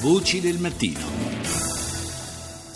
Voci del mattino.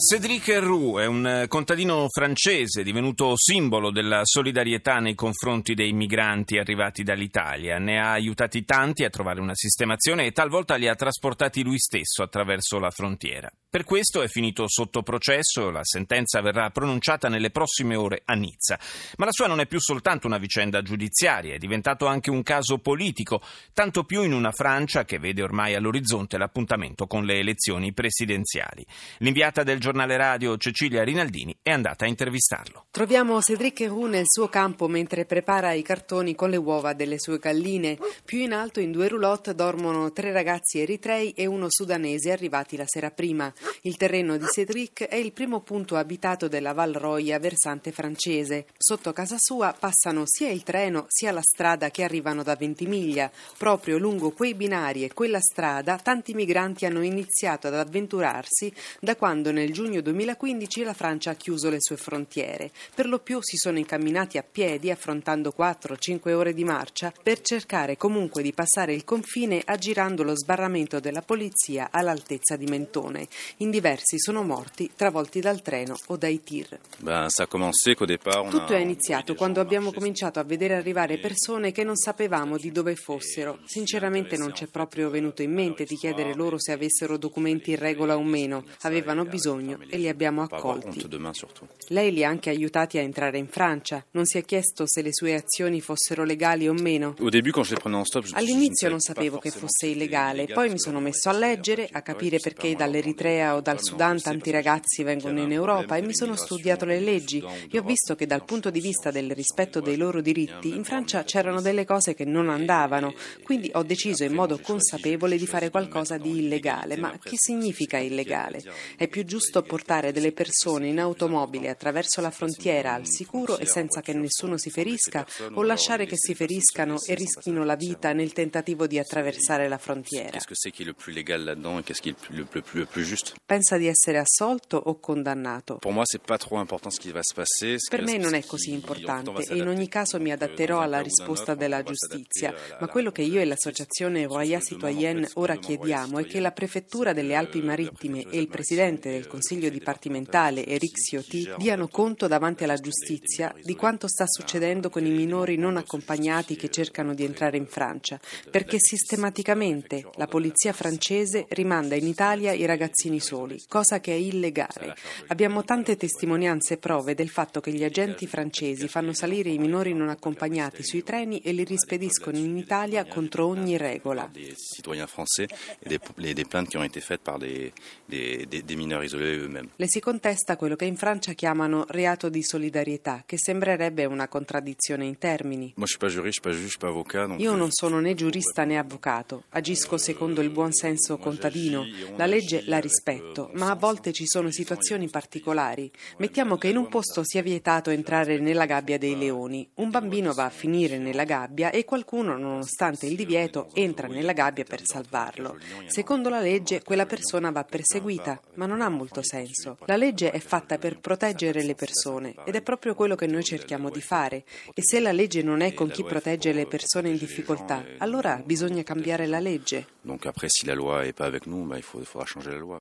Cédric Herroux è un contadino francese divenuto simbolo della solidarietà nei confronti dei migranti arrivati dall'Italia. Ne ha aiutati tanti a trovare una sistemazione e talvolta li ha trasportati lui stesso attraverso la frontiera. Per questo è finito sotto processo, la sentenza verrà pronunciata nelle prossime ore a Nizza. Ma la sua non è più soltanto una vicenda giudiziaria, è diventato anche un caso politico, tanto più in una Francia che vede ormai all'orizzonte l'appuntamento con le elezioni presidenziali. L'inviata del giornale radio Cecilia Rinaldini è andata a intervistarlo. Troviamo Cédric Herou nel suo campo mentre prepara i cartoni con le uova delle sue galline. Più in alto, in due roulotte, dormono tre ragazzi eritrei e uno sudanese arrivati la sera prima. Il terreno di Cédric è il primo punto abitato della Val Roya versante francese. Sotto casa sua passano sia il treno sia la strada che arrivano da Ventimiglia. Proprio lungo quei binari e quella strada tanti migranti hanno iniziato ad avventurarsi da quando nel giugno 2015 la Francia ha chiuso le sue frontiere. Per lo più si sono incamminati a piedi affrontando 4-5 ore di marcia per cercare comunque di passare il confine aggirando lo sbarramento della polizia all'altezza di Mentone. In diversi sono morti travolti dal treno o dai tir. Tutto è iniziato quando abbiamo cominciato a vedere arrivare persone che non sapevamo di dove fossero. Sinceramente non ci è proprio venuto in mente di chiedere loro se avessero documenti in regola o meno. Avevano bisogno e li abbiamo accolti. Lei li ha anche aiutati a entrare in Francia. Non si è chiesto se le sue azioni fossero legali o meno. All'inizio non sapevo che fosse illegale, poi mi sono messo a leggere, a capire perché dall'Eritrea o dal Sudan tanti ragazzi vengono in Europa e mi sono studiato le leggi e ho visto che dal punto di vista del rispetto dei loro diritti in Francia c'erano delle cose che non andavano, quindi ho deciso in modo consapevole di fare qualcosa di illegale. Ma che significa illegale? È più giusto portare delle persone in automobile attraverso la frontiera al sicuro e senza che nessuno si ferisca o lasciare che si feriscano e rischino la vita nel tentativo di attraversare la frontiera? Pensa di essere assolto o condannato? Per me non è così importante e in ogni caso mi adatterò alla risposta della giustizia, ma quello che io e l'associazione Roya Citoyenne ora chiediamo è che la prefettura delle Alpi Marittime e il presidente del Consiglio dipartimentale Eric Ciotti diano conto davanti alla giustizia di quanto sta succedendo con i minori non accompagnati che cercano di entrare in Francia, perché sistematicamente la polizia francese rimanda in Italia i ragazzini soli, cosa che è illegale. Abbiamo tante testimonianze e prove del fatto che gli agenti francesi fanno salire i minori non accompagnati sui treni e li rispediscono in Italia contro ogni regola. Le si contesta quello che in Francia chiamano reato di solidarietà, che sembrerebbe una contraddizione in termini. Io non sono né giurista né avvocato, agisco secondo il buon senso contadino, la legge la rispetto, ma a volte ci sono situazioni particolari. Mettiamo che in un posto sia vietato entrare nella gabbia dei leoni. Un bambino va a finire nella gabbia e qualcuno, nonostante il divieto, entra nella gabbia per salvarlo. Secondo la legge, quella persona va perseguita, ma non ha molto senso. La legge è fatta per proteggere le persone ed è proprio quello che noi cerchiamo di fare. E se la legge non è con chi protegge le persone in difficoltà, allora bisogna cambiare la legge. Donc après, si la loi n'est pas avec nous, il faudra changer la loi.